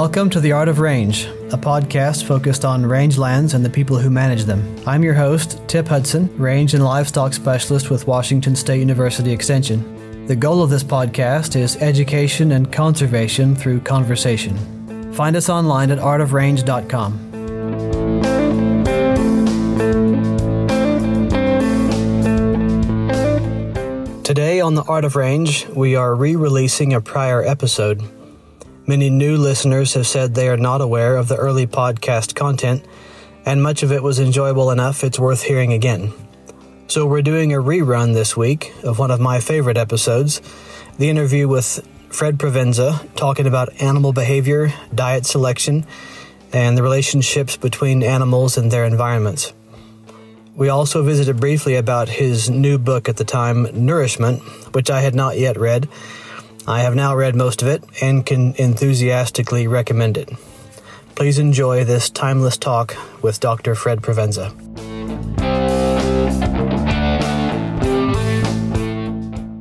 Welcome to The Art of Range, a podcast focused on rangelands and the people who manage them. I'm your host, Tip Hudson, range and livestock specialist with Washington State University Extension. The goal of this podcast is education and conservation through conversation. Find us online at artofrange.com. Today on The Art of Range, we are re releasing a prior episode. Many new listeners have said they are not aware of the early podcast content, and much of it was enjoyable enough it's worth hearing again. So we're doing a rerun this week of one of my favorite episodes the interview with Fred Provenza talking about animal behavior, diet selection, and the relationships between animals and their environments. We also visited briefly about his new book at the time, Nourishment, which I had not yet read. I have now read most of it and can enthusiastically recommend it. Please enjoy this timeless talk with Dr. Fred Provenza.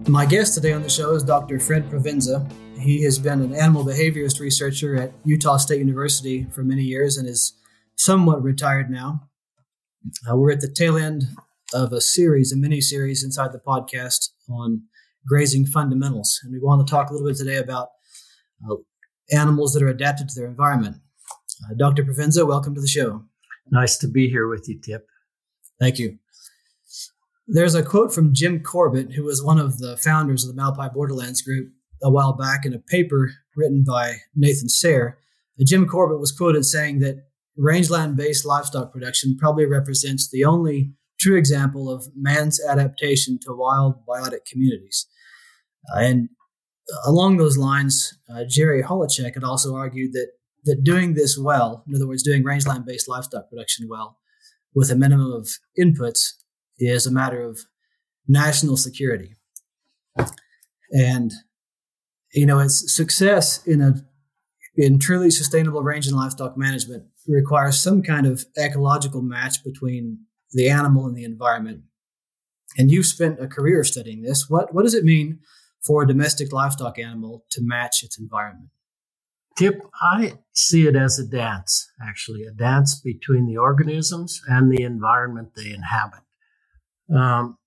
My guest today on the show is Dr. Fred Provenza. He has been an animal behaviorist researcher at Utah State University for many years and is somewhat retired now. Uh, we're at the tail end of a series, a mini series inside the podcast on grazing fundamentals. And we want to talk a little bit today about uh, animals that are adapted to their environment. Uh, Dr. Provenza, welcome to the show. Nice to be here with you, Tip. Thank you. There's a quote from Jim Corbett, who was one of the founders of the Malpai Borderlands Group a while back in a paper written by Nathan Sayre. Jim Corbett was quoted saying that rangeland based livestock production probably represents the only true example of man's adaptation to wild biotic communities. Uh, and along those lines, uh, Jerry Holechek had also argued that, that doing this well, in other words, doing rangeland based livestock production well, with a minimum of inputs, is a matter of national security. And, you know, it's success in a in truly sustainable range and livestock management requires some kind of ecological match between the animal and the environment. And you've spent a career studying this. What, what does it mean for a domestic livestock animal to match its environment? Tip, I see it as a dance, actually, a dance between the organisms and the environment they inhabit. Um,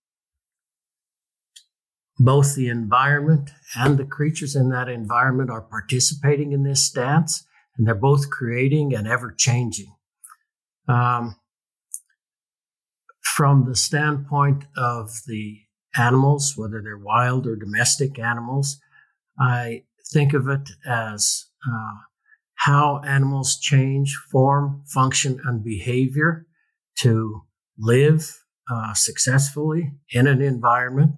both the environment and the creatures in that environment are participating in this dance, and they're both creating and ever changing. Um, from the standpoint of the animals, whether they're wild or domestic animals, I think of it as uh, how animals change form, function, and behavior to live uh, successfully in an environment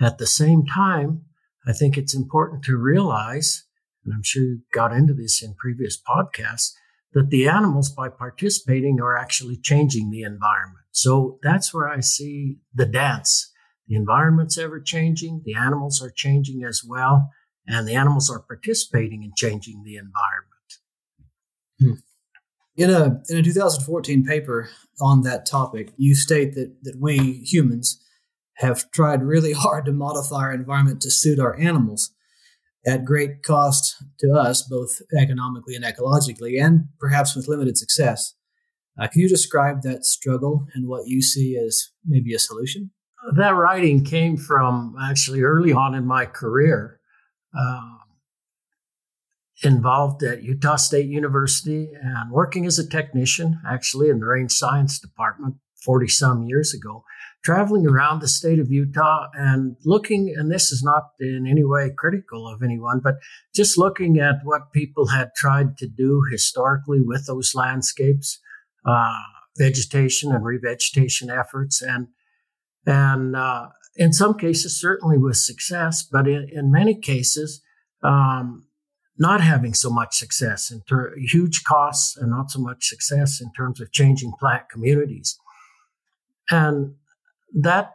at the same time, I think it's important to realize, and I'm sure you got into this in previous podcasts, that the animals, by participating, are actually changing the environment. So that's where I see the dance. The environment's ever changing, the animals are changing as well, and the animals are participating in changing the environment. Hmm. In a in a 2014 paper on that topic, you state that that we humans have tried really hard to modify our environment to suit our animals at great cost to us, both economically and ecologically, and perhaps with limited success. Uh, can you describe that struggle and what you see as maybe a solution? That writing came from actually early on in my career. Uh, involved at Utah State University and working as a technician, actually in the range science department 40 some years ago traveling around the state of Utah and looking, and this is not in any way critical of anyone, but just looking at what people had tried to do historically with those landscapes, uh, vegetation and revegetation efforts, and and uh, in some cases certainly with success, but in, in many cases. Um, not having so much success in ter- huge costs and not so much success in terms of changing plant communities. And that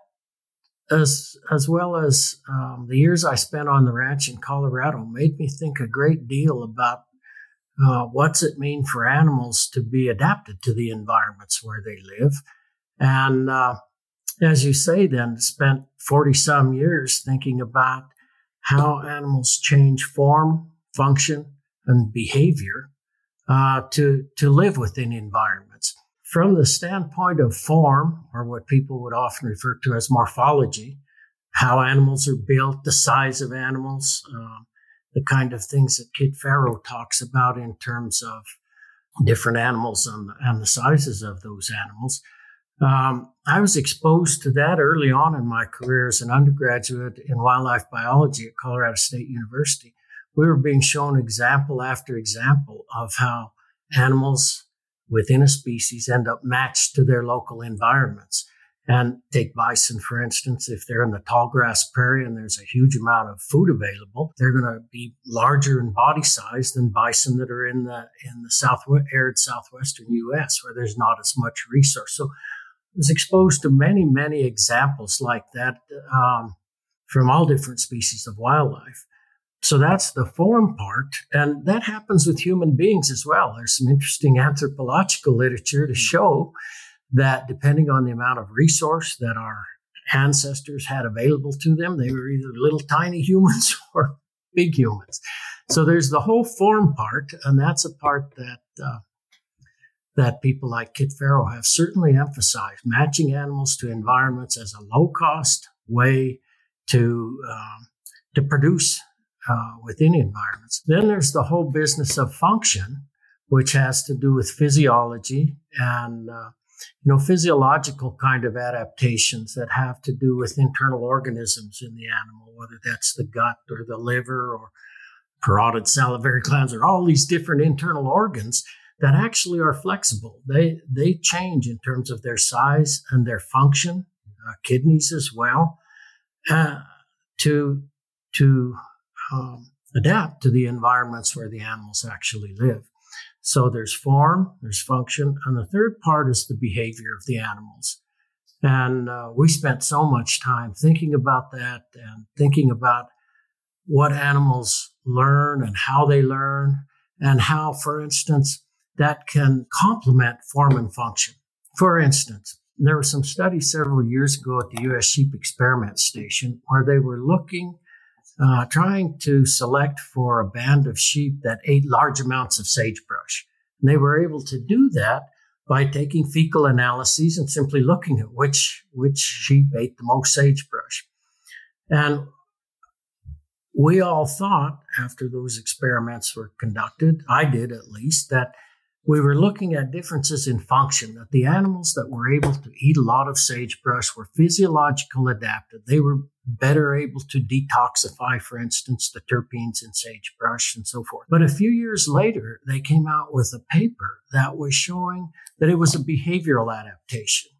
as as well as um, the years I spent on the ranch in Colorado made me think a great deal about uh, what's it mean for animals to be adapted to the environments where they live, and uh, as you say, then spent forty some years thinking about how animals change form, function, and behavior uh, to, to live within environments. From the standpoint of form, or what people would often refer to as morphology, how animals are built, the size of animals, um, the kind of things that Kit Pharo talks about in terms of different animals and, and the sizes of those animals. Um, I was exposed to that early on in my career as an undergraduate in wildlife biology at Colorado State University. We were being shown example after example of how animals within a species end up matched to their local environments. And take bison, for instance, if they're in the tall grass prairie and there's a huge amount of food available, they're going to be larger in body size than bison that are in the, in the south, arid southwestern U.S. where there's not as much resource. So I was exposed to many, many examples like that um, from all different species of wildlife. So that's the form part. And that happens with human beings as well. There's some interesting anthropological literature to show that depending on the amount of resource that our ancestors had available to them, they were either little tiny humans or big humans. So there's the whole form part, and that's a part that uh, that people like Kit Pharo have certainly emphasized: matching animals to environments as a low cost way to um, to produce uh, within environments. Then there's the whole business of function, which has to do with physiology and uh, you know, physiological kind of adaptations that have to do with internal organisms in the animal, whether that's the gut or the liver or parotid salivary glands or all these different internal organs that actually are flexible. They they change in terms of their size and their function, uh, kidneys as well, uh, to to um, adapt to the environments where the animals actually live. So there's form, there's function, and the third part is the behavior of the animals. And uh, we spent so much time thinking about that and thinking about what animals learn and how they learn, and how, for instance, that can complement form and function. For instance, there were some studies several years ago at the U.S. Sheep Experiment Station where they were looking uh, trying to select for a band of sheep that ate large amounts of sagebrush. And they were able to do that by taking fecal analyses and simply looking at which, which sheep ate the most sagebrush. And we all thought after those experiments were conducted, I did at least, that we were looking at differences in function, that the animals that were able to eat a lot of sagebrush were physiological adapted. They were better able to detoxify, for instance, the terpenes in sagebrush and so forth. But a few years later, they came out with a paper that was showing that it was a behavioral adaptation.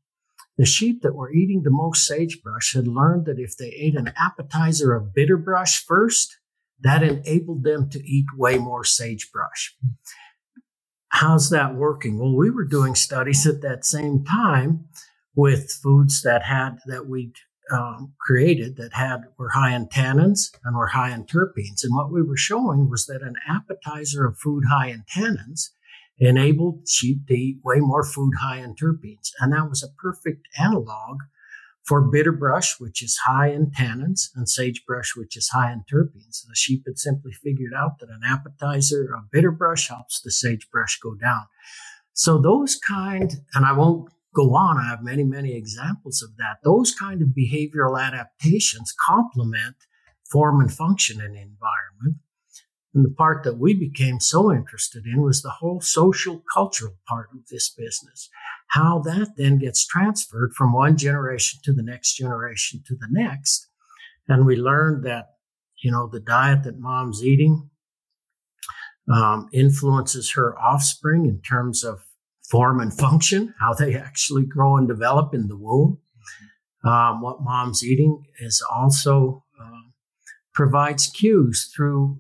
The sheep that were eating the most sagebrush had learned that if they ate an appetizer of bitterbrush first, that enabled them to eat way more sagebrush. How's that working? Well, we were doing studies at that same time with foods that had that we um, created that had were high in tannins and were high in terpenes. And what we were showing was that an appetizer of food high in tannins enabled sheep to eat way more food high in terpenes. And that was a perfect analog for bitterbrush, which is high in tannins, and sagebrush, which is high in terpenes. The sheep had simply figured out that an appetizer of bitterbrush helps the sagebrush go down. So those kind, and I won't go on, I have many, many examples of that. Those kind of behavioral adaptations complement form and function in the environment. And the part that we became so interested in was the whole social cultural part of this business. How that then gets transferred from one generation to the next generation to the next. And we learned that, you know, the diet that mom's eating um, influences her offspring in terms of form and function, how they actually grow and develop in the womb. Um, what mom's eating is also uh, provides cues through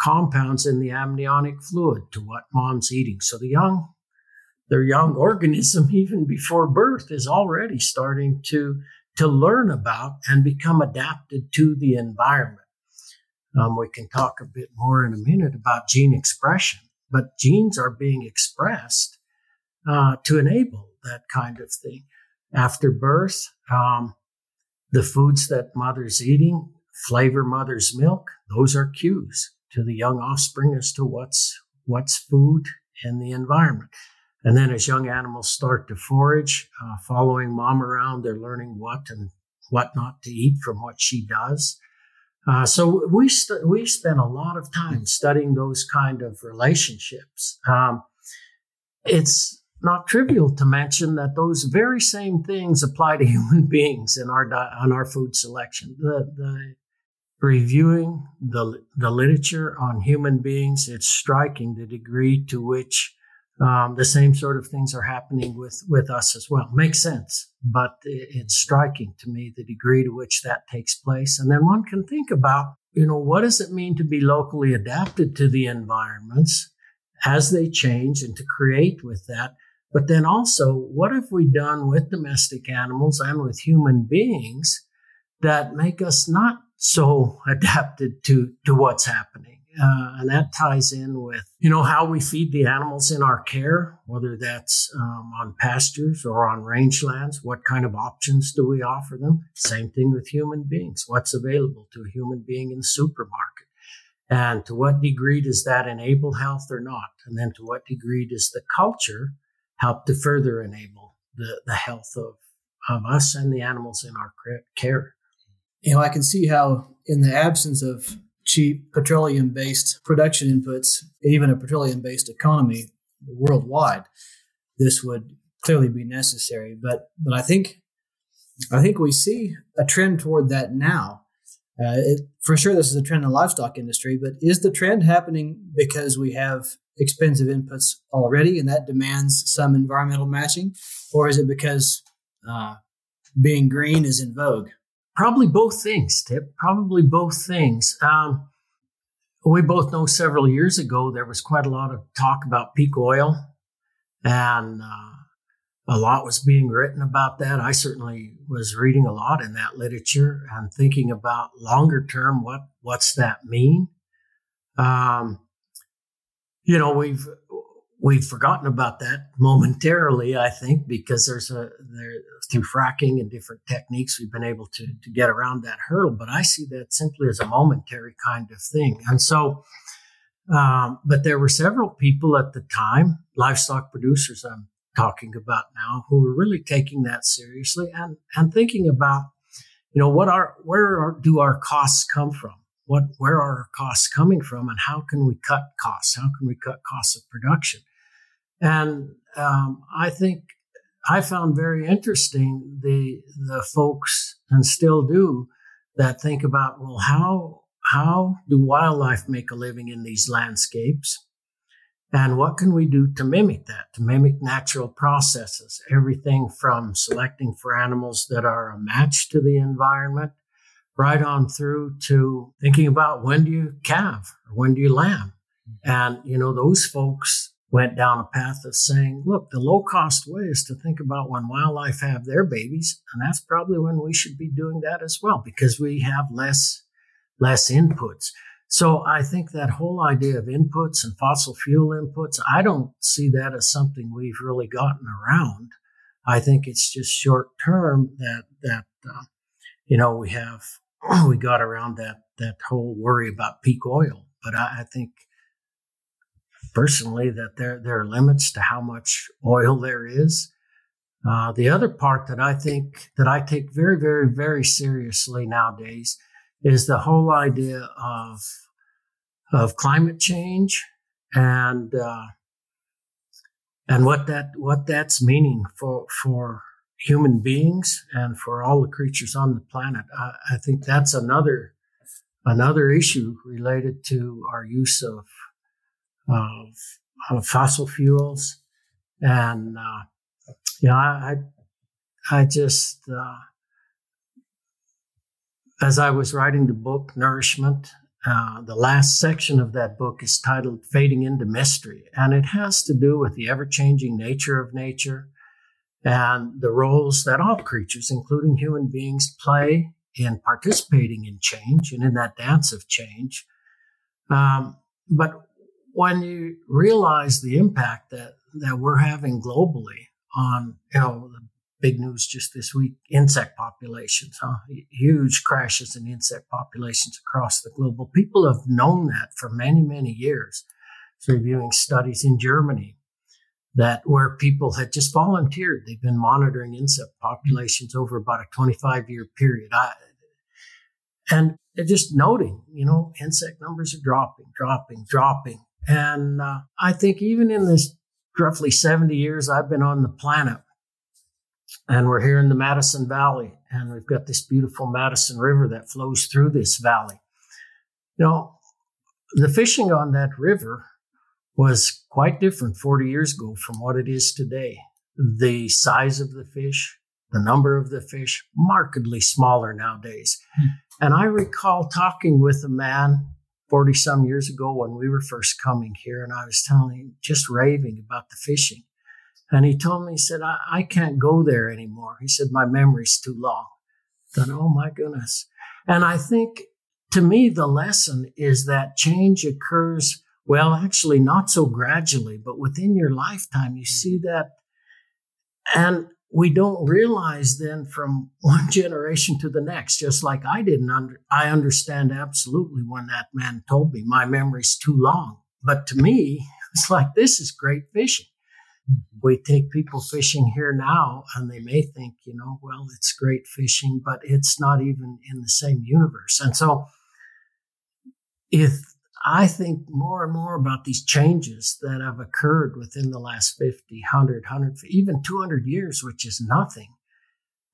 compounds in the amniotic fluid to what mom's eating. So the young, their young organism, even before birth, is already starting to, to learn about and become adapted to the environment. Um, we can talk a bit more in a minute about gene expression, but genes are being expressed uh, to enable that kind of thing. After birth, um, the foods that mother's eating flavor mother's milk, those are cues to the young offspring as to what's what's food in the environment. And then as young animals start to forage, uh, following mom around, they're learning what and what not to eat from what she does. Uh, so we st- we spent a lot of time studying those kind of relationships. Um, it's not trivial to mention that those very same things apply to human beings in our di- on our food selection. The the reviewing the the literature on human beings, it's striking the degree to which um, the same sort of things are happening with with us as well. Makes sense, but it's striking to me the degree to which that takes place. And then one can think about, you know, what does it mean to be locally adapted to the environments as they change and to create with that. But then also, what have we done with domestic animals and with human beings that make us not so adapted to, to what's happening? Uh, and that ties in with, you know, how we feed the animals in our care, whether that's um, on pastures or on rangelands. What kind of options do we offer them? Same thing with human beings. What's available to a human being in the supermarket? And to what degree does that enable health or not? And then to what degree does the culture help to further enable the, the health of, of us and the animals in our care? You know, I can see how in the absence of cheap petroleum based production inputs, even a petroleum based economy worldwide, this would clearly be necessary. But but I think I think we see a trend toward that now. Uh, it, for sure, this is a trend in the livestock industry, but is the trend happening because we have expensive inputs already and that demands some environmental matching? Or is it because uh, being green is in vogue? Probably both things, Tip. Probably both things. Um, we both know several years ago there was quite a lot of talk about peak oil, and uh, a lot was being written about that. I certainly was reading a lot in that literature and thinking about longer term what what's that mean. Um, you know, we've we've forgotten about that momentarily, I think, because there's a there through fracking and different techniques we've been able to to get around that hurdle. But I see that simply as a momentary kind of thing. And so, um, but there were several people at the time, livestock producers I'm talking about now, who were really taking that seriously and and thinking about, you know, what are where are, do our costs come from? What, where are our costs coming from and how can we cut costs? How can we cut costs of production? And um, I think I found very interesting the the folks and still do that think about well how how do wildlife make a living in these landscapes? And what can we do to mimic that to mimic natural processes? Everything from selecting for animals that are a match to the environment right on through to thinking about when do you calve or when do you lamb? And you know those folks went down a path of saying, look, the low cost way is to think about when wildlife have their babies. And that's probably when we should be doing that as well, because we have less, less inputs. So I think that whole idea of inputs and fossil fuel inputs, I don't see that as something we've really gotten around. I think it's just short term that, that, uh, you know, we have, we got around that, that whole worry about peak oil. But I, I think personally that there there are limits to how much oil there is. Uh, the other part that I think that I take very, very, very seriously nowadays is the whole idea of of climate change and uh, and what that what that's meaning for for human beings and for all the creatures on the planet. I, I think that's another another issue related to our use of of, of fossil fuels. And, uh, you know, I, I just, uh, as I was writing the book, Nourishment, uh, the last section of that book is titled Fading into Mystery, and it has to do with the ever changing nature of nature and the roles that all creatures, including human beings, play in participating in change and in that dance of change. Um, but when you realize the impact that that we're having globally on you know the big news just this week insect populations, huh? Huge crashes in insect populations across the globe. People have known that for many, many years. Reviewing studies in Germany that where people had just volunteered, they've been monitoring insect populations over about a 25 year period. I, and they're just noting, you know, insect numbers are dropping, dropping, dropping. And uh, I think even in this roughly 70 years I've been on the planet, and we're here in the Madison Valley, and we've got this beautiful Madison River that flows through this valley. You know, the fishing on that river was quite different 40 years ago from what it is today. The size of the fish, the number of the fish, markedly smaller nowadays. Hmm. And I recall talking with a man 40 some years ago when we were first coming here, and I was telling him, just raving about the fishing. And he told me, he said, I, I can't go there anymore. He said, my memory's too long. I thought, oh my goodness. And I think to me, the lesson is that change occurs, well, actually not so gradually, but within your lifetime, you mm. see that. And we don't realize then from one generation to the next, just like I didn't under, I understand absolutely when that man told me my memory's too long. But to me, it's like, this is great fishing. Mm-hmm. We take people fishing here now and they may think, you know, well, it's great fishing, but it's not even in the same universe. And so if I think more and more about these changes that have occurred within the last 50, 100, 100, even 200 years, which is nothing.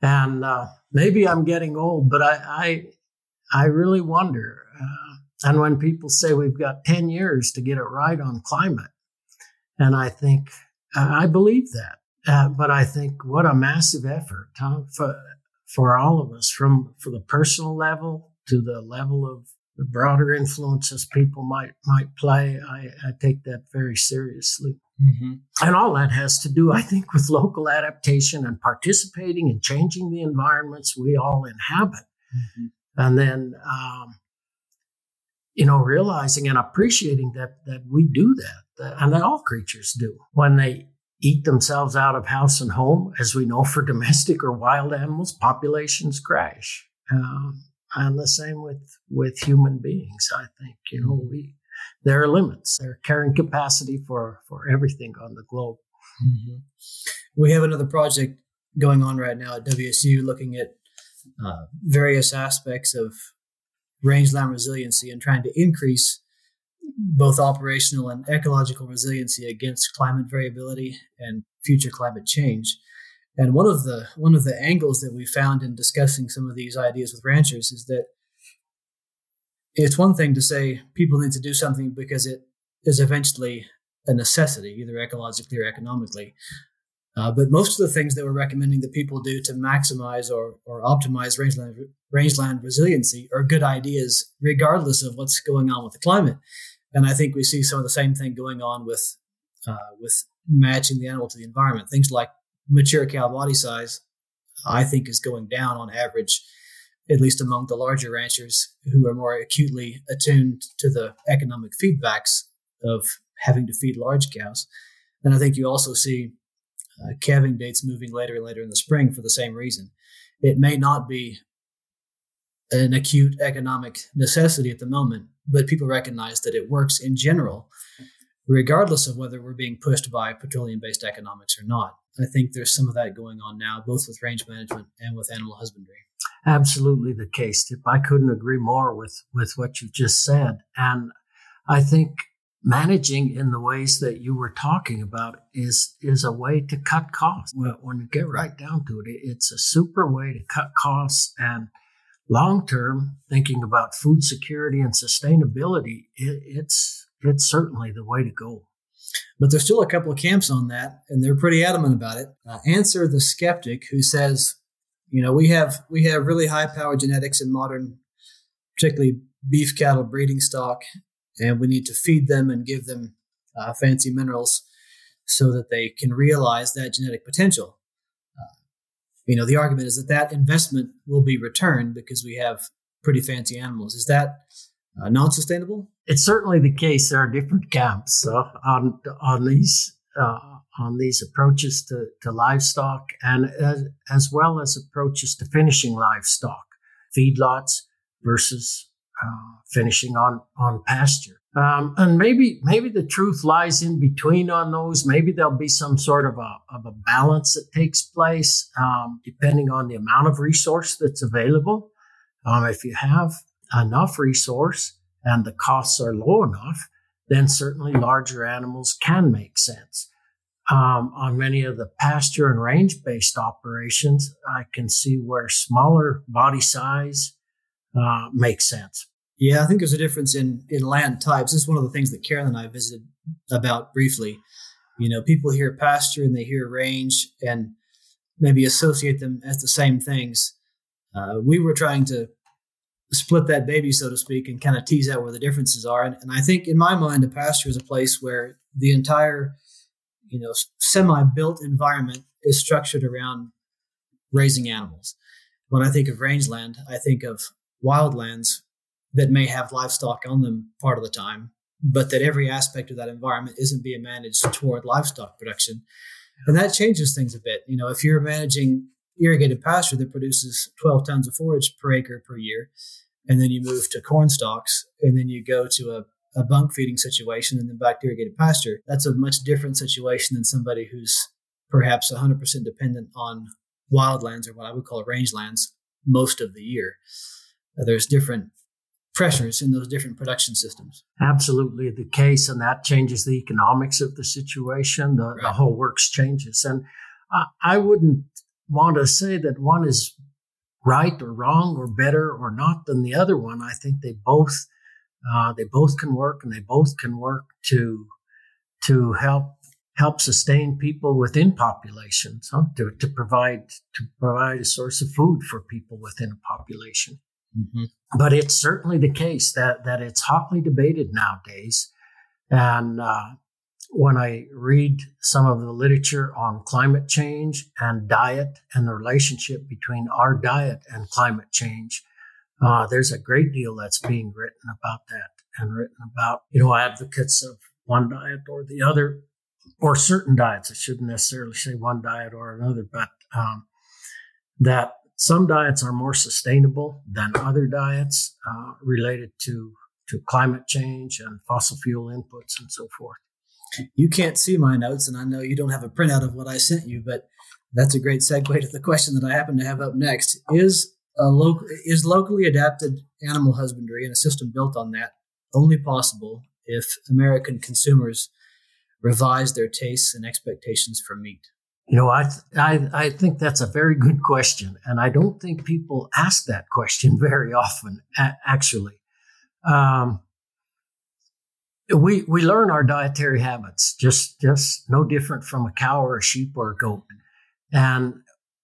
And uh, maybe I'm getting old, but I, I, I really wonder. Uh, and when people say we've got 10 years to get it right on climate, and I think, uh, I believe that. Uh, but I think what a massive effort huh, for, for all of us, from for the personal level to the level of the broader influences people might might play, I, I take that very seriously. Mm-hmm. And all that has to do, I think, with local adaptation and participating in changing the environments we all inhabit. Mm-hmm. And then, um, you know, realizing and appreciating that that we do that, that, and that all creatures do when they eat themselves out of house and home. As we know, for domestic or wild animals, populations crash. Um, and the same with with human beings. I think you know we there are limits. There are carrying capacity for for everything on the globe. Mm-hmm. We have another project going on right now at WSU looking at uh, various aspects of rangeland resiliency and trying to increase both operational and ecological resiliency against climate variability and future climate change. And one of the one of the angles that we found in discussing some of these ideas with ranchers is that it's one thing to say people need to do something because it is eventually a necessity, either ecologically or economically. Uh, but most of the things that we're recommending that people do to maximize or, or optimize rangeland, rangeland resiliency are good ideas, regardless of what's going on with the climate. And I think we see some of the same thing going on with uh, with matching the animal to the environment. Things like mature cow body size, I think, is going down on average, at least among the larger ranchers who are more acutely attuned to the economic feedbacks of having to feed large cows. And I think you also see uh, calving dates moving later and later in the spring for the same reason. It may not be an acute economic necessity at the moment, but people recognize that it works in general, regardless of whether we're being pushed by petroleum based economics or not. I think there's some of that going on now, both with range management and with animal husbandry. Absolutely the case, Tip. I couldn't agree more with, with what you just said. And I think managing in the ways that you were talking about is is a way to cut costs. When you get right down to it, it's a super way to cut costs and long term thinking about food security and sustainability. It, it's it's certainly the way to go. But there's still a couple of camps on that, and they're pretty adamant about it. Uh, answer the skeptic who says, you know, we have we have really high power genetics in modern, particularly beef cattle breeding stock, and we need to feed them and give them uh, fancy minerals so that they can realize that genetic potential. Uh, you know, the argument is that that investment will be returned because we have pretty fancy animals. Is that uh, non sustainable? it's certainly the case. There are different camps uh, on on these uh, on these approaches to, to livestock and as, as well as approaches to finishing livestock, feedlots versus uh, finishing on, on pasture. Um, and maybe maybe the truth lies in between on those. Maybe there'll be some sort of a, of a balance that takes place um, depending on the amount of resource that's available. Um, if you have enough resource and the costs are low enough, then certainly larger animals can make sense. Um, on many of the pasture and range based operations, I can see where smaller body size uh, makes sense. Yeah, I think there's a difference in, in land types. This is one of the things that Karen and I visited about briefly. You know, people hear pasture and they hear range and maybe associate them as the same things. Uh, we were trying to split that baby, so to speak, and kind of tease out where the differences are. And, and I think in my mind, a pasture is a place where the entire, you know, semi-built environment is structured around raising animals. When I think of rangeland, I think of wildlands that may have livestock on them part of the time, but that every aspect of that environment isn't being managed toward livestock production. And that changes things a bit. You know, if you're managing irrigated pasture that produces 12 tons of forage per acre per year, and then you move to corn stalks, and then you go to a, a bunk feeding situation and then back to irrigated pasture, that's a much different situation than somebody who's perhaps 100% dependent on wildlands or what I would call rangelands most of the year. Uh, there's different pressures in those different production systems. Absolutely the case, and that changes the economics of the situation. The, right. the whole works changes, and I, I wouldn't want to say that one is right or wrong or better or not than the other one. I think they both uh, they both can work, and they both can work to to help help sustain people within populations, huh? to, to provide to provide a source of food for people within a population. Mm-hmm. But it's certainly the case that that it's hotly debated nowadays. And uh, when I read some of the literature on climate change and diet and the relationship between our diet and climate change, uh, there's a great deal that's being written about that and written about you know advocates of one diet or the other or certain diets. I shouldn't necessarily say one diet or another, but um, that some diets are more sustainable than other diets uh, related to, to climate change and fossil fuel inputs and so forth. You can't see my notes, and I know you don't have a printout of what I sent you, but that's a great segue to the question that I happen to have up next. Is a local is locally adapted animal husbandry and a system built on that only possible if American consumers revise their tastes and expectations for meat? You know, I, I, I think that's a very good question. And I don't think people ask that question very often, actually. Um, we, we learn our dietary habits, just, just no different from a cow or a sheep or a goat. And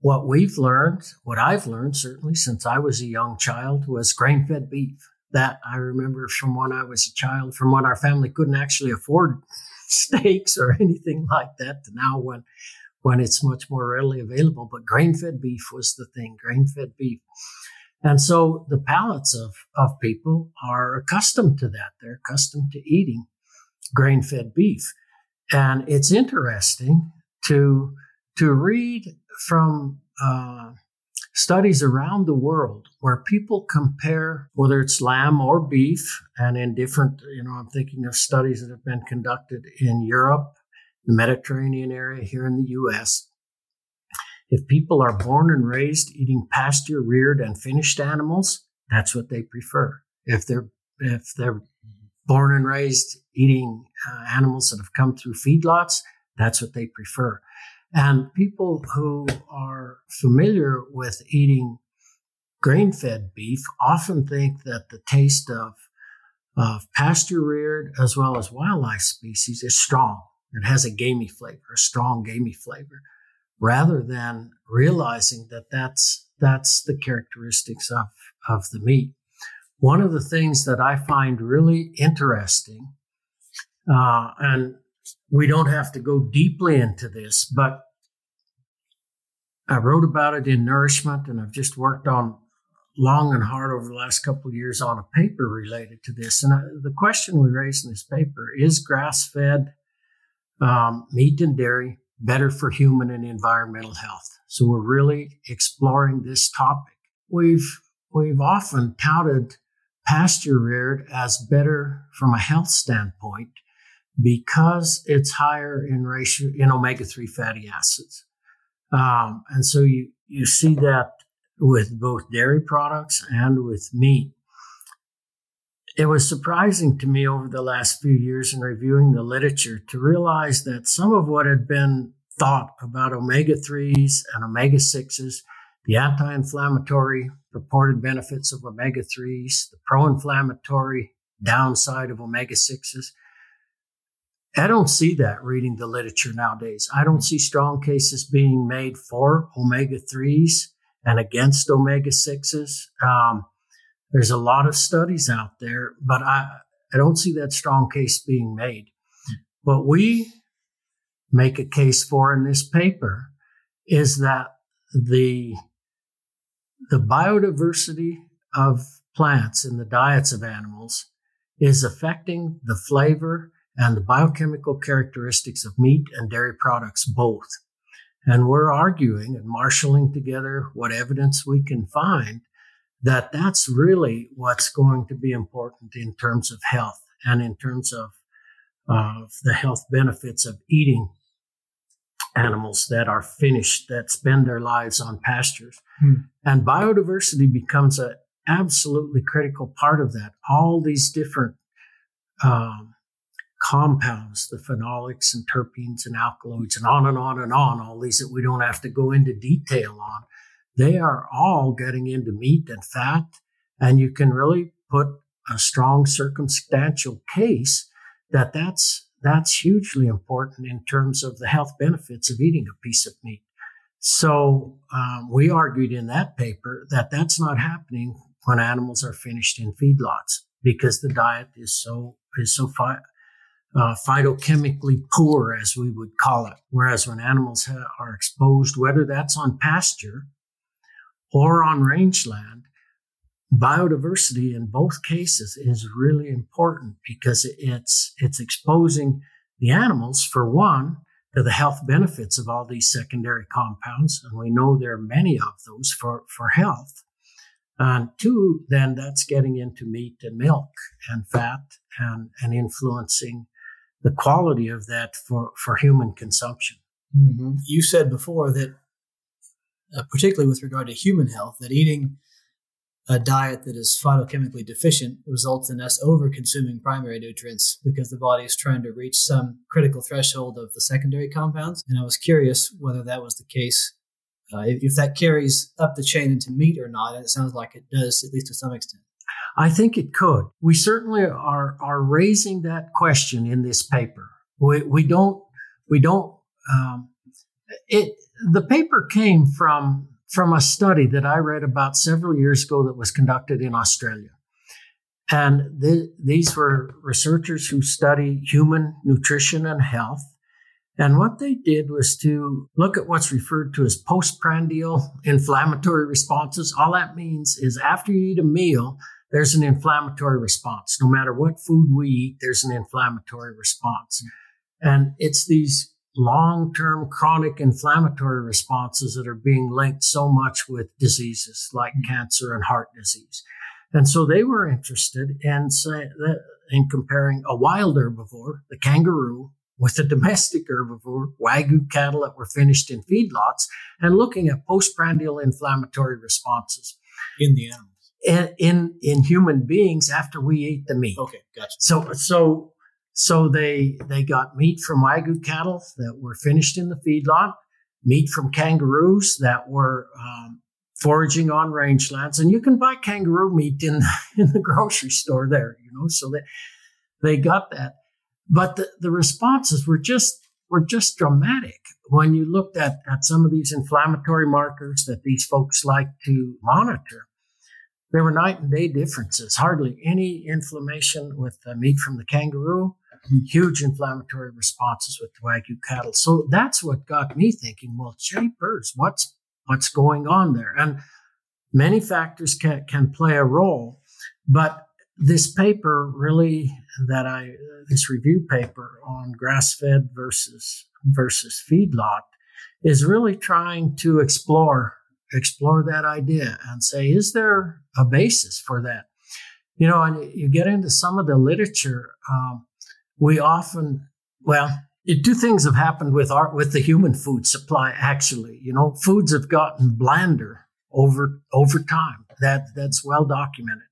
what we've learned, what I've learned certainly since I was a young child was grain fed beef. That I remember from when I was a child, from when our family couldn't actually afford steaks or anything like that to now when when it's much more readily available. But grain fed beef was the thing, grain fed beef. And so the palates of, of people are accustomed to that. They're accustomed to eating grain fed beef. And it's interesting to, to read from uh, studies around the world where people compare whether it's lamb or beef, and in different, you know, I'm thinking of studies that have been conducted in Europe the Mediterranean area here in the US. If people are born and raised eating pasture reared and finished animals, that's what they prefer. If they're if they're born and raised eating uh, animals that have come through feedlots, that's what they prefer. And people who are familiar with eating grain fed beef often think that the taste of, of pasture reared as well as wildlife species is strong. It has a gamey flavor, a strong gamey flavor, rather than realizing that that's that's the characteristics of of the meat. One of the things that I find really interesting, uh, and we don't have to go deeply into this, but I wrote about it in Nourishment, and I've just worked on long and hard over the last couple of years on a paper related to this. And I, the question we raised in this paper is grass fed um, meat and dairy better for human and environmental health. So we're really exploring this topic. We've we've often touted pasture reared as better from a health standpoint because it's higher in ratio in omega three fatty acids, um, and so you you see that with both dairy products and with meat. It was surprising to me over the last few years in reviewing the literature to realize that some of what had been thought about omega 3s and omega 6s, the anti inflammatory purported benefits of omega 3s, the pro inflammatory downside of omega 6s. I don't see that reading the literature nowadays. I don't see strong cases being made for omega 3s and against omega 6s. Um, there's a lot of studies out there, but I, I don't see that strong case being made. What we make a case for in this paper is that the, the biodiversity of plants in the diets of animals is affecting the flavor and the biochemical characteristics of meat and dairy products both. And we're arguing and marshaling together what evidence we can find that that's really what's going to be important in terms of health and in terms of, of the health benefits of eating animals that are finished, that spend their lives on pastures. Hmm. And biodiversity becomes an absolutely critical part of that. All these different um, compounds, the phenolics and terpenes and alkaloids, and on and on and on, all these that we don't have to go into detail on, they are all getting into meat and fat. And you can really put a strong circumstantial case that that's, that's hugely important in terms of the health benefits of eating a piece of meat. So um, we argued in that paper that that's not happening when animals are finished in feedlots because the diet is so is so fi- uh, phytochemically poor, as we would call it. Whereas when animals ha- are exposed, whether that's on pasture or on rangeland, biodiversity in both cases is really important because it's it's exposing the animals for one to the health benefits of all these secondary compounds and we know there are many of those for for health and two then that's getting into meat and milk and fat and and influencing the quality of that for for human consumption mm-hmm. you said before that uh, particularly with regard to human health, that eating a diet that is phytochemically deficient results in us over consuming primary nutrients because the body is trying to reach some critical threshold of the secondary compounds. And I was curious whether that was the case, uh, if, that carries up the chain into meat or not. And it sounds like it does, at least to some extent. I think it could. We certainly are are raising that question in this paper. We we don't we don't um, it the paper came from from a study that I read about several years ago that was conducted in Australia. And th- these were researchers who study human nutrition and health. And what they did was to look at what's referred to as postprandial inflammatory responses. All that means is after you eat a meal, there's an inflammatory response. No matter what food we eat, there's an inflammatory response. And it's these long term chronic inflammatory responses that are being linked so much with diseases like mm-hmm. cancer and heart disease. And so they were interested in, say, in comparing a wild herbivore, the kangaroo, with a domestic herbivore, wagyu cattle that were finished in feedlots, and looking at postprandial inflammatory responses in the animals. In, in in human beings after we ate the meat. Okay, gotcha. So so so they they got meat from wagyu cattle that were finished in the feedlot, meat from kangaroos that were um, foraging on rangelands, and you can buy kangaroo meat in in the grocery store there. You know, so they they got that, but the, the responses were just were just dramatic when you looked at at some of these inflammatory markers that these folks like to monitor. There were night and day differences. Hardly any inflammation with the meat from the kangaroo huge inflammatory responses with Wagyu cattle. So that's what got me thinking, well, gee birds, what's, what's going on there? And many factors can, can play a role, but this paper really that I this review paper on grass fed versus versus feedlot is really trying to explore explore that idea and say is there a basis for that you know and you get into some of the literature um, we often well it, two things have happened with our with the human food supply actually you know foods have gotten blander over over time that that's well documented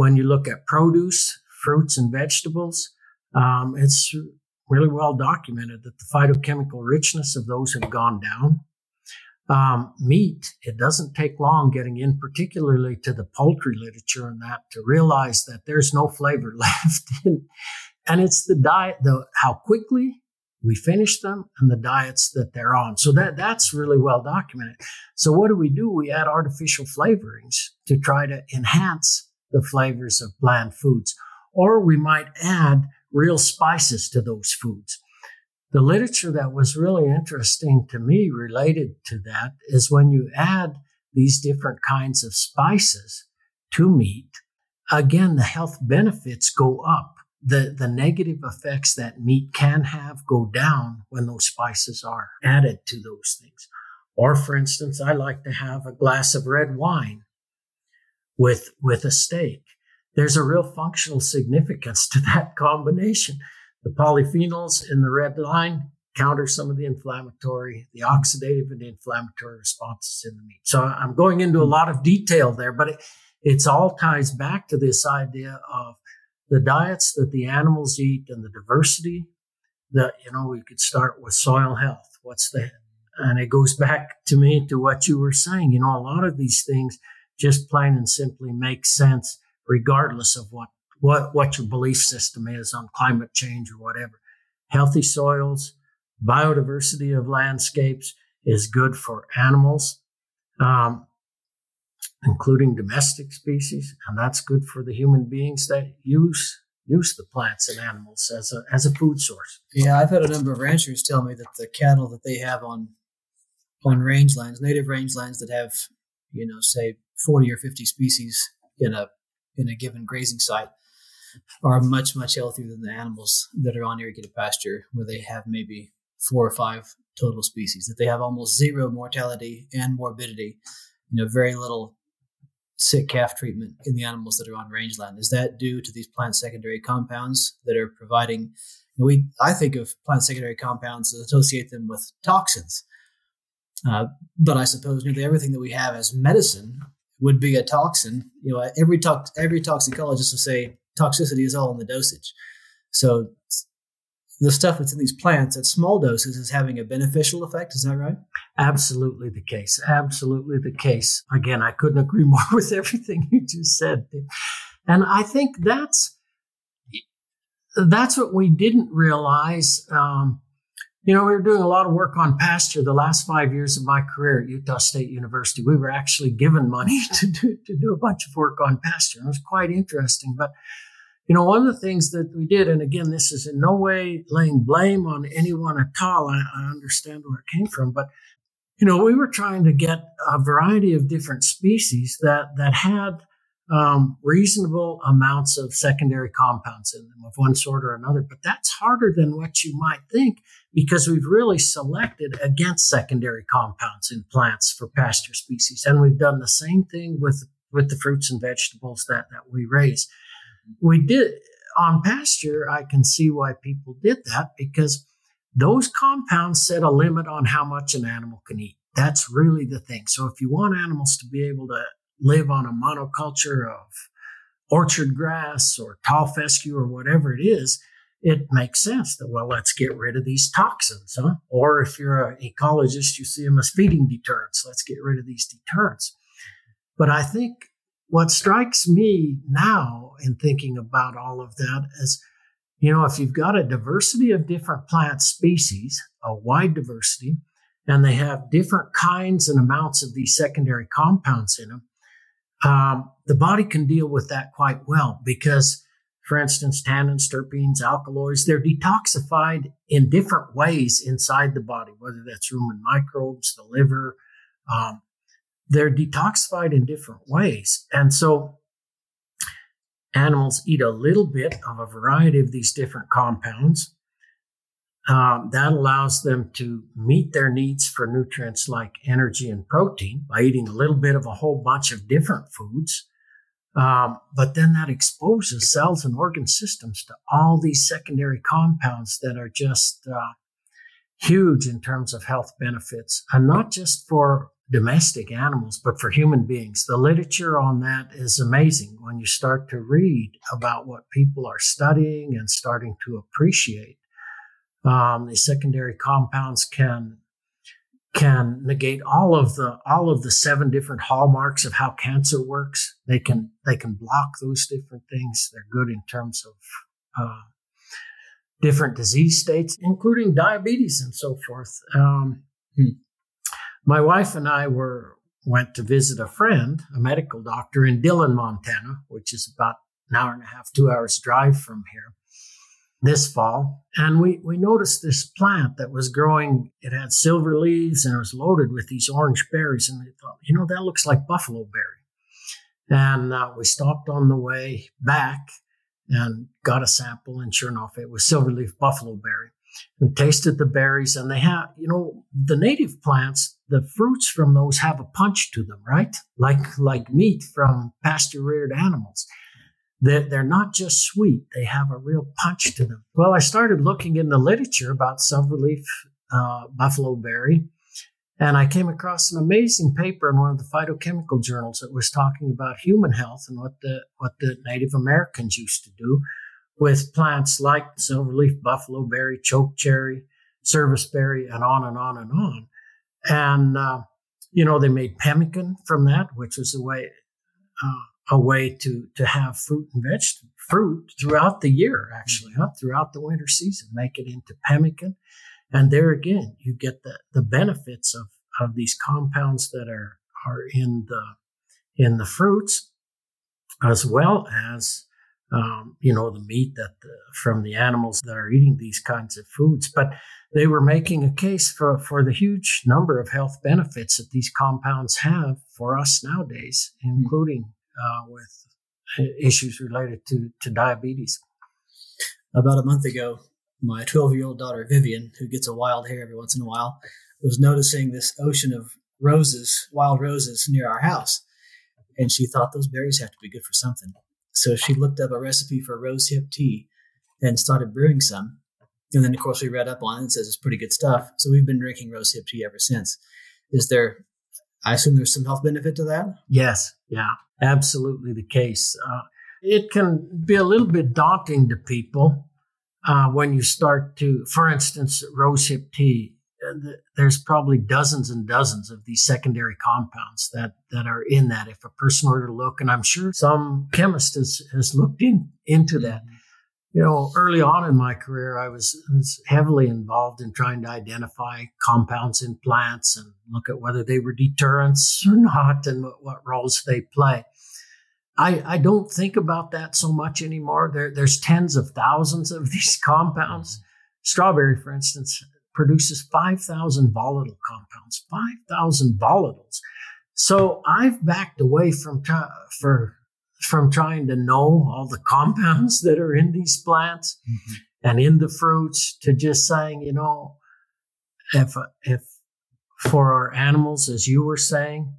when you look at produce, fruits, and vegetables, um, it's really well documented that the phytochemical richness of those have gone down. Um, meat, it doesn't take long getting in, particularly to the poultry literature and that, to realize that there's no flavor left. in, and it's the diet, the how quickly we finish them and the diets that they're on. So that that's really well documented. So what do we do? We add artificial flavorings to try to enhance the flavors of bland foods. Or we might add real spices to those foods. The literature that was really interesting to me related to that is when you add these different kinds of spices to meat, again, the health benefits go up. The, the negative effects that meat can have go down when those spices are added to those things. Or, for instance, I like to have a glass of red wine with, with a steak. There's a real functional significance to that combination. The polyphenols in the red line counter some of the inflammatory, the oxidative and inflammatory responses in the meat. So I'm going into a lot of detail there, but it, it's all ties back to this idea of the diets that the animals eat and the diversity that, you know, we could start with soil health. What's the, and it goes back to me to what you were saying. You know, a lot of these things just plain and simply make sense regardless of what, what, what your belief system is on climate change or whatever. Healthy soils, biodiversity of landscapes is good for animals, um, including domestic species, and that's good for the human beings that use use the plants and animals as a as a food source. Yeah, I've had a number of ranchers tell me that the cattle that they have on on rangelands, native rangelands that have, you know, say 40 or 50 species in a in a given grazing site are much much healthier than the animals that are on irrigated pasture where they have maybe four or five total species that they have almost zero mortality and morbidity you know very little sick calf treatment in the animals that are on rangeland is that due to these plant secondary compounds that are providing we i think of plant secondary compounds associate them with toxins uh, but i suppose nearly everything that we have as medicine would be a toxin. You know, every tox every toxicologist will say toxicity is all in the dosage. So the stuff that's in these plants at small doses is having a beneficial effect. Is that right? Absolutely the case. Absolutely the case. Again, I couldn't agree more with everything you just said. And I think that's that's what we didn't realize. Um, you know, we were doing a lot of work on pasture the last five years of my career at Utah State University. We were actually given money to do, to do a bunch of work on pasture. It was quite interesting. But, you know, one of the things that we did, and again, this is in no way laying blame on anyone at all. I, I understand where it came from, but, you know, we were trying to get a variety of different species that, that had um, reasonable amounts of secondary compounds in them of one sort or another. But that's harder than what you might think because we've really selected against secondary compounds in plants for pasture species. And we've done the same thing with, with the fruits and vegetables that, that we raise. We did on pasture, I can see why people did that because those compounds set a limit on how much an animal can eat. That's really the thing. So if you want animals to be able to live on a monoculture of orchard grass or tall fescue or whatever it is, it makes sense that, well, let's get rid of these toxins, huh? Or if you're an ecologist, you see them as feeding deterrents. Let's get rid of these deterrents. But I think what strikes me now in thinking about all of that is, you know, if you've got a diversity of different plant species, a wide diversity, and they have different kinds and amounts of these secondary compounds in them, um, the body can deal with that quite well because for instance, tannins, terpenes, alkaloids, they're detoxified in different ways inside the body, whether that's rumen microbes, the liver. Um, they're detoxified in different ways. And so animals eat a little bit of a variety of these different compounds. Um, that allows them to meet their needs for nutrients like energy and protein by eating a little bit of a whole bunch of different foods. Um, but then that exposes cells and organ systems to all these secondary compounds that are just uh, huge in terms of health benefits, and not just for domestic animals, but for human beings. The literature on that is amazing when you start to read about what people are studying and starting to appreciate. Um, the secondary compounds can can negate all of the all of the seven different hallmarks of how cancer works. They can they can block those different things. They're good in terms of uh, different disease states, including diabetes and so forth. Um, hmm. My wife and I were went to visit a friend, a medical doctor in Dillon, Montana, which is about an hour and a half, two hours drive from here this fall. And we, we noticed this plant that was growing. It had silver leaves and it was loaded with these orange berries. And we thought, you know, that looks like buffalo berry. And uh, we stopped on the way back and got a sample. And sure enough, it was silverleaf buffalo berry. We tasted the berries and they have, you know, the native plants, the fruits from those have a punch to them, right? Like, like meat from pasture reared animals. They're, they're not just sweet, they have a real punch to them. Well, I started looking in the literature about silverleaf uh, buffalo berry, and I came across an amazing paper in one of the phytochemical journals that was talking about human health and what the, what the Native Americans used to do with plants like silverleaf buffalo berry, chokecherry, serviceberry, and on and on and on. And, uh, you know, they made pemmican from that, which was a way, uh, a way to to have fruit and vegetable fruit throughout the year, actually, huh? throughout the winter season. Make it into pemmican, and there again, you get the the benefits of of these compounds that are are in the in the fruits, as well as um, you know the meat that the, from the animals that are eating these kinds of foods. But they were making a case for for the huge number of health benefits that these compounds have for us nowadays, hmm. including uh, with issues related to, to diabetes. About a month ago, my 12 year old daughter Vivian, who gets a wild hair every once in a while, was noticing this ocean of roses, wild roses near our house. And she thought those berries have to be good for something. So she looked up a recipe for rose hip tea and started brewing some. And then, of course, we read up on it and says it's pretty good stuff. So we've been drinking rose hip tea ever since. Is there, I assume there's some health benefit to that? Yes. Yeah absolutely the case. Uh, it can be a little bit daunting to people uh, when you start to, for instance, rosehip tea. Uh, there's probably dozens and dozens of these secondary compounds that, that are in that. If a person were to look, and I'm sure some chemist has, has looked in, into that. You know, early on in my career, I was, was heavily involved in trying to identify compounds in plants and look at whether they were deterrents or not and what, what roles they play. I, I don't think about that so much anymore. There, there's tens of thousands of these compounds. Strawberry, for instance, produces 5,000 volatile compounds, 5,000 volatiles. So I've backed away from, for, from trying to know all the compounds that are in these plants mm-hmm. and in the fruits to just saying, you know, if, if for our animals, as you were saying,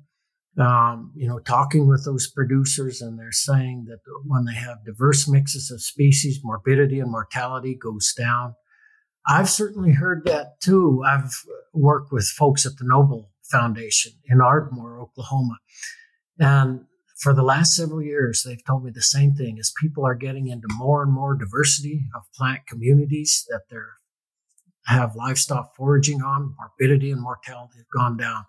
um, you know, talking with those producers, and they're saying that when they have diverse mixes of species, morbidity and mortality goes down. I've certainly heard that too. I've worked with folks at the Noble Foundation in Ardmore, Oklahoma. And for the last several years, they've told me the same thing as people are getting into more and more diversity of plant communities that they have livestock foraging on, morbidity and mortality have gone down.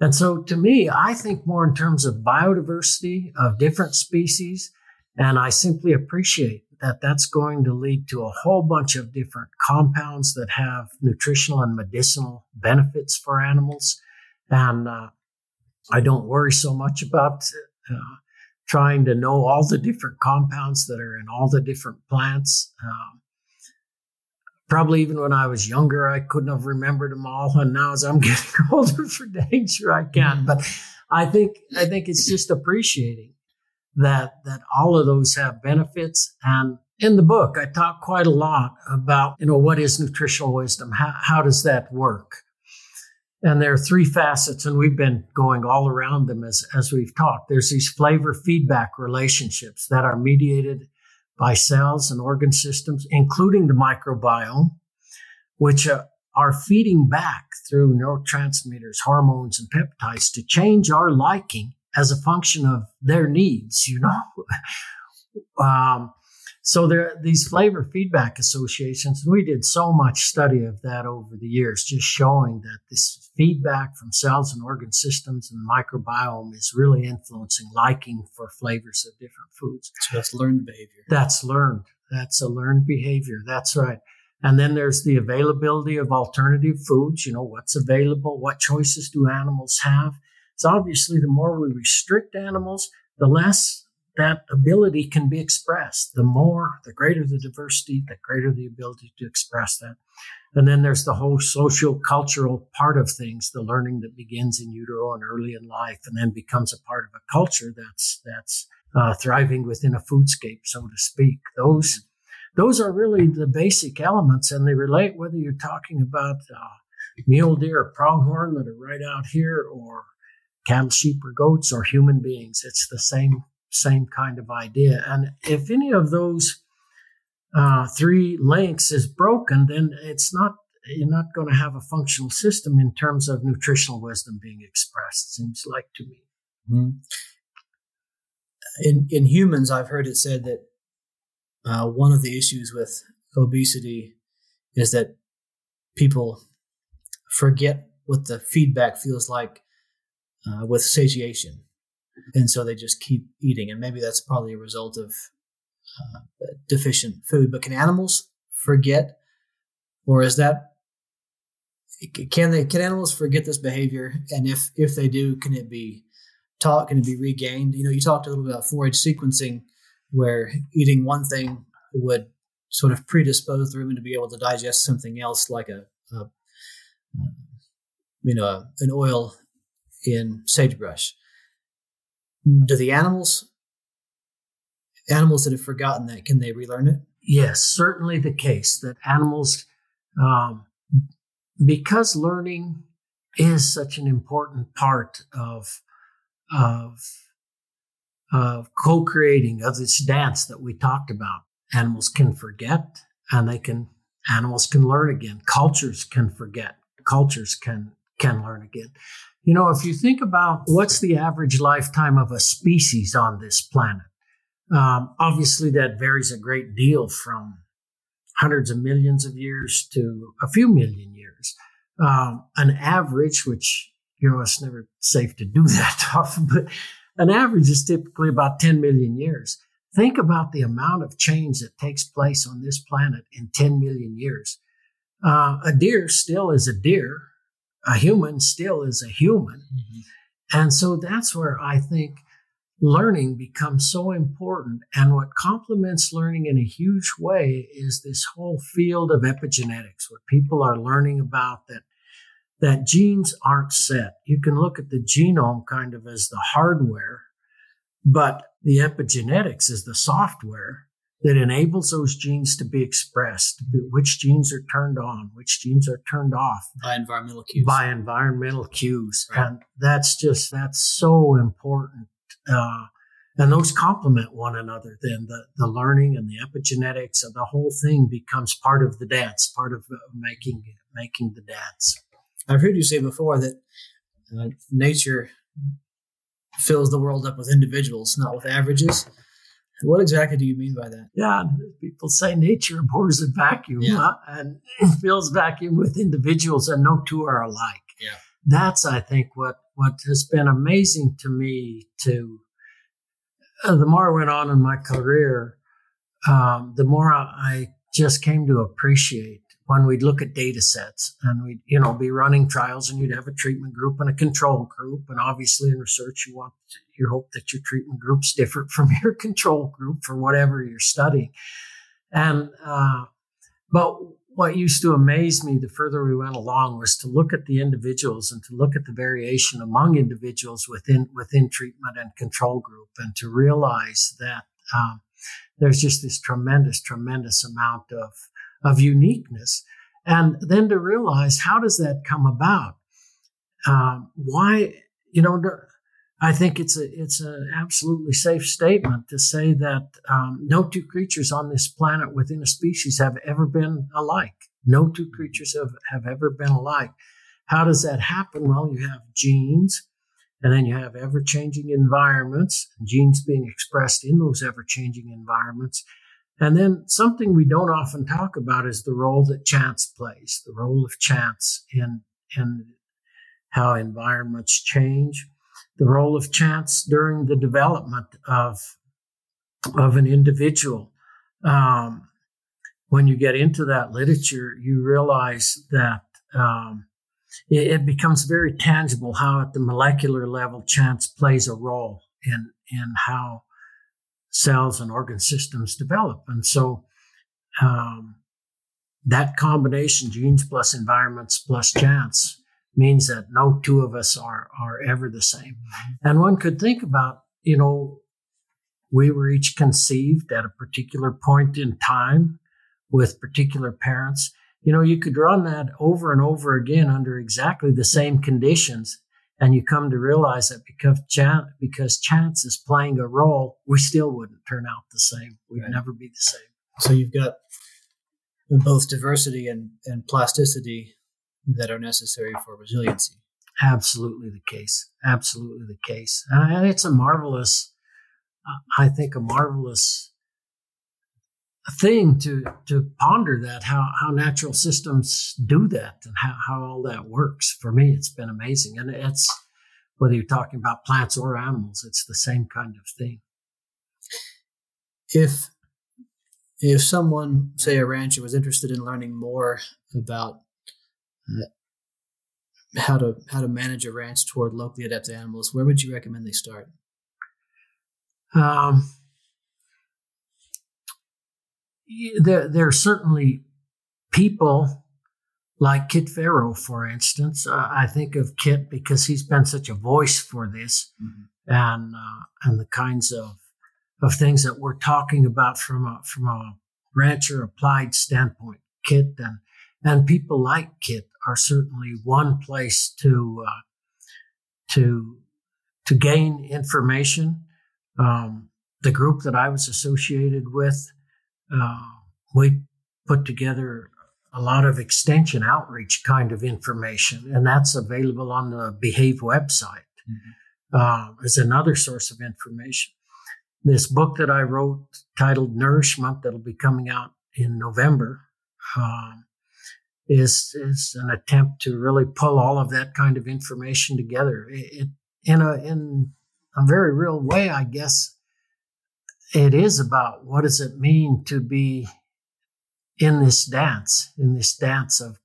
And so to me, I think more in terms of biodiversity of different species. And I simply appreciate that that's going to lead to a whole bunch of different compounds that have nutritional and medicinal benefits for animals. And uh, I don't worry so much about uh, trying to know all the different compounds that are in all the different plants. Um, probably even when I was younger, I couldn't have remembered them all. And now as I'm getting older for dang sure I can. But I think, I think it's just appreciating that that all of those have benefits and in the book i talk quite a lot about you know what is nutritional wisdom how, how does that work and there are three facets and we've been going all around them as, as we've talked there's these flavor feedback relationships that are mediated by cells and organ systems including the microbiome which uh, are feeding back through neurotransmitters hormones and peptides to change our liking as a function of their needs, you know. um, so there are these flavor feedback associations. And we did so much study of that over the years, just showing that this feedback from cells and organ systems and microbiome is really influencing liking for flavors of different foods. So that's learned behavior. That's learned. That's a learned behavior. That's right. And then there's the availability of alternative foods. You know, what's available? What choices do animals have? So obviously, the more we restrict animals, the less that ability can be expressed. The more, the greater the diversity, the greater the ability to express that. And then there's the whole social cultural part of things, the learning that begins in utero and early in life, and then becomes a part of a culture that's that's uh, thriving within a foodscape, so to speak. Those those are really the basic elements, and they relate whether you're talking about uh, mule deer or pronghorn that are right out here, or cattle, sheep, or goats, or human beings. It's the same same kind of idea. And if any of those uh, three links is broken, then it's not you're not going to have a functional system in terms of nutritional wisdom being expressed. Seems like to me. Mm-hmm. In in humans, I've heard it said that uh, one of the issues with obesity is that people forget what the feedback feels like uh, with satiation. And so they just keep eating. And maybe that's probably a result of uh, deficient food. But can animals forget? Or is that can they can animals forget this behavior and if if they do can it be taught can it be regained you know you talked a little bit about forage sequencing where eating one thing would sort of predispose the rumen to be able to digest something else like a, a you know an oil in sagebrush. Do the animals, animals that have forgotten that, can they relearn it? Yes, certainly the case that animals, um, because learning is such an important part of of of co-creating of this dance that we talked about. Animals can forget, and they can animals can learn again. Cultures can forget. Cultures can can learn again. You know, if you think about what's the average lifetime of a species on this planet, um, obviously that varies a great deal from hundreds of millions of years to a few million years. Um, an average, which you know, it's never safe to do that often, but an average is typically about 10 million years. Think about the amount of change that takes place on this planet in 10 million years. Uh, a deer still is a deer a human still is a human. Mm-hmm. And so that's where I think learning becomes so important. And what complements learning in a huge way is this whole field of epigenetics, what people are learning about that that genes aren't set. You can look at the genome kind of as the hardware, but the epigenetics is the software that enables those genes to be expressed, which genes are turned on, which genes are turned off by environmental cues. By environmental cues. Right. And that's just, that's so important. Uh, and those complement one another. Then the, the learning and the epigenetics and the whole thing becomes part of the dance, part of uh, making, making the dance. I've heard you say before that uh, nature fills the world up with individuals, not with averages. What exactly do you mean by that? Yeah, people say nature abhors a vacuum yeah. huh? and it fills vacuum with individuals, and no two are alike. Yeah. That's, I think, what what has been amazing to me. To uh, the more I went on in my career, um, the more I, I just came to appreciate when we'd look at data sets and we'd, you know, be running trials and you'd have a treatment group and a control group. And obviously in research, you want, you hope that your treatment group's different from your control group for whatever you're studying. And, uh, but what used to amaze me the further we went along was to look at the individuals and to look at the variation among individuals within within treatment and control group and to realize that um, there's just this tremendous tremendous amount of of uniqueness and then to realize how does that come about um, why you know I think it's a it's an absolutely safe statement to say that um, no two creatures on this planet within a species have ever been alike. No two creatures have, have ever been alike. How does that happen? Well, you have genes, and then you have ever changing environments, genes being expressed in those ever changing environments. And then something we don't often talk about is the role that chance plays, the role of chance in, in how environments change the role of chance during the development of of an individual. Um, when you get into that literature, you realize that um, it, it, becomes very tangible how, at the molecular level, chance plays a role in in how cells and organ systems develop. And so, um, that combination, genes plus environments plus chance, means that no two of us are are ever the same. Mm-hmm. And one could think about, you know, we were each conceived at a particular point in time with particular parents. You know, you could run that over and over again under exactly the same conditions. And you come to realize that because chance, because chance is playing a role, we still wouldn't turn out the same. We'd right. never be the same. So you've got both diversity and, and plasticity that are necessary for resiliency. Absolutely the case. Absolutely the case. And it's a marvelous, I think, a marvelous thing to to ponder that how how natural systems do that and how, how all that works. For me, it's been amazing, and it's whether you're talking about plants or animals, it's the same kind of thing. If if someone, say a rancher, was interested in learning more about how to how to manage a ranch toward locally adapted animals, where would you recommend they start? Um, there, there are certainly people like Kit Pharo, for instance. Uh, I think of Kit because he's been such a voice for this mm-hmm. and uh, and the kinds of of things that we're talking about from a from a rancher applied standpoint. Kit and and people like Kit are certainly one place to uh, to to gain information. Um, the group that I was associated with, uh, we put together a lot of extension outreach kind of information, and that's available on the Behave website mm-hmm. uh, as another source of information. This book that I wrote titled Nourishment, that'll be coming out in November, um, is is an attempt to really pull all of that kind of information together it, it, in a in a very real way i guess it is about what does it mean to be in this dance in this dance of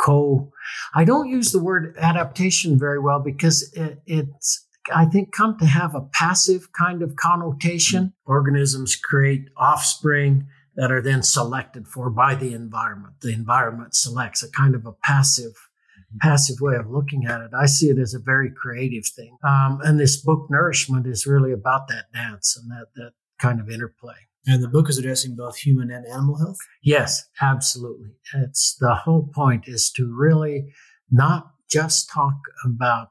co i don't use the word adaptation very well because it, it's i think come to have a passive kind of connotation organisms create offspring that are then selected for by the environment. The environment selects a kind of a passive, mm-hmm. passive way of looking at it. I see it as a very creative thing. Um, and this book, Nourishment, is really about that dance and that, that kind of interplay. And the book is addressing both human and animal health? Yes, absolutely. It's the whole point is to really not just talk about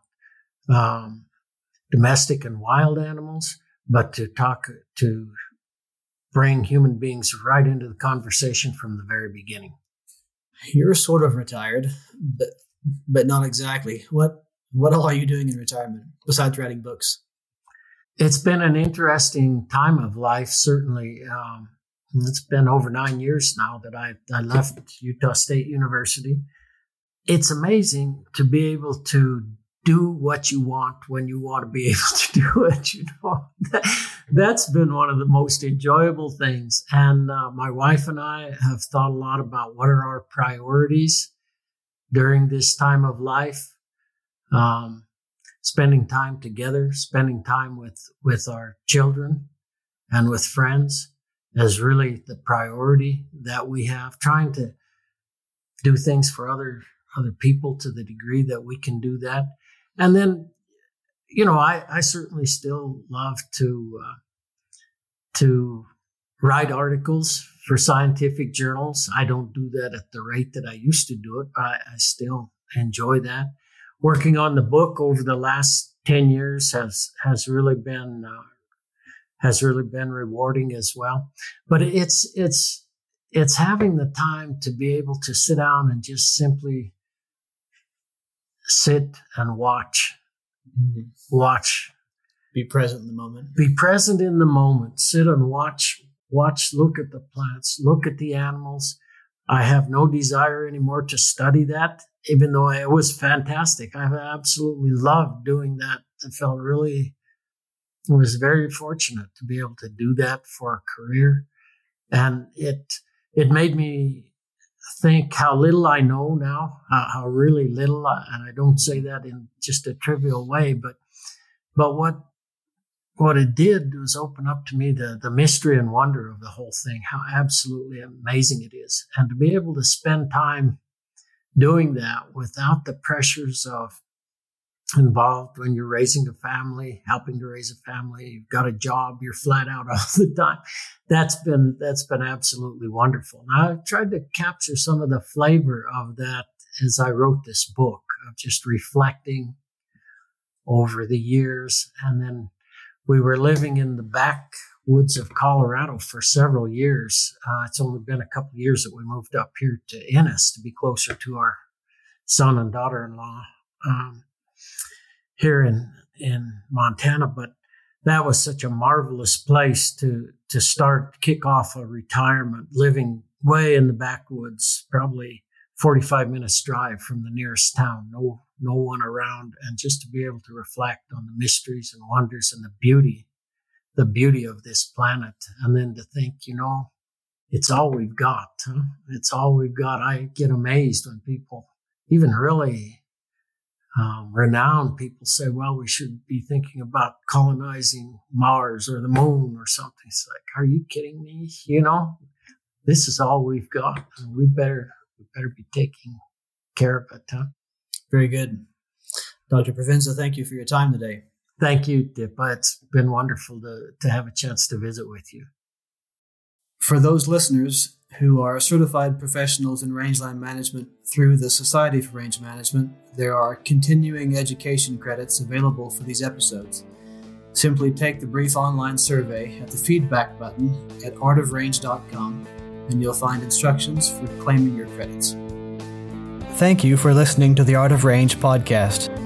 um, domestic and wild animals, but to talk to bring human beings right into the conversation from the very beginning. You're sort of retired, but but not exactly. What what all are you doing in retirement besides writing books? It's been an interesting time of life, certainly. Um, it's been over nine years now that I, I left Utah State University. It's amazing to be able to do what you want when you want to be able to do it. You know, that's been one of the most enjoyable things. And uh, my wife and I have thought a lot about what are our priorities during this time of life. Um, spending time together, spending time with with our children and with friends is really the priority that we have. Trying to do things for other other people to the degree that we can do that. And then, you know, I, I certainly still love to uh, to write articles for scientific journals. I don't do that at the rate that I used to do it, but I, I still enjoy that. Working on the book over the last ten years has has really been uh, has really been rewarding as well. But it's it's it's having the time to be able to sit down and just simply sit and watch. Mm-hmm. watch. Be present in the moment. Be present in the moment. Sit and watch watch look at the plants look at the animals. I have no desire anymore to study that even though it was fantastic. I absolutely loved doing that. I felt really I was very fortunate to be able to do that for a career. And it it made me think how little I know now, how, how really little, I, and I don't say that in just a trivial way, but but what what it did was open up to me the the mystery and wonder of the whole thing, how absolutely amazing it is, and to be able to spend time doing that without the pressures of involved when you're raising a family, helping to raise a family, you've got a job, you're flat out all the time. That's been that's been absolutely wonderful. Now I've tried to capture some of the flavor of that as I wrote this book of just reflecting over the years. And then we were living in the backwoods of Colorado for several years. Uh, it's only been a couple years that we moved up here to Ennis to be closer to our son and daughter-in-law. Um, here in in Montana, but that was such a marvelous place to to start kick off a retirement living way in the backwoods, probably 45 minutes drive from the nearest town, no no one around, and just to be able to reflect on the mysteries and wonders and the beauty, the beauty of this planet, and then to think, you know, it's all we've got. Huh? It's all we've got. I get amazed when people even really um, renowned people say, well, we should be thinking about colonizing Mars or the moon or something. It's like, are you kidding me? You know, this is all we've got. We better, we better be taking care of it, huh? Very good. Dr. Provenza, thank you for your time today. Thank you, Dipa. It's been wonderful to, to have a chance to visit with you. For those listeners who are certified professionals in rangeland management through the Society for Range Management, there are continuing education credits available for these episodes. Simply take the brief online survey at the feedback button at artofrange.com and you'll find instructions for claiming your credits. Thank you for listening to the Art of Range podcast.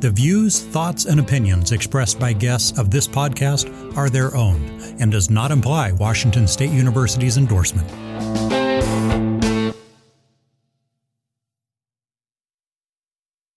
The views, thoughts, and opinions expressed by guests of this podcast are their own and does not imply Washington State University's endorsement.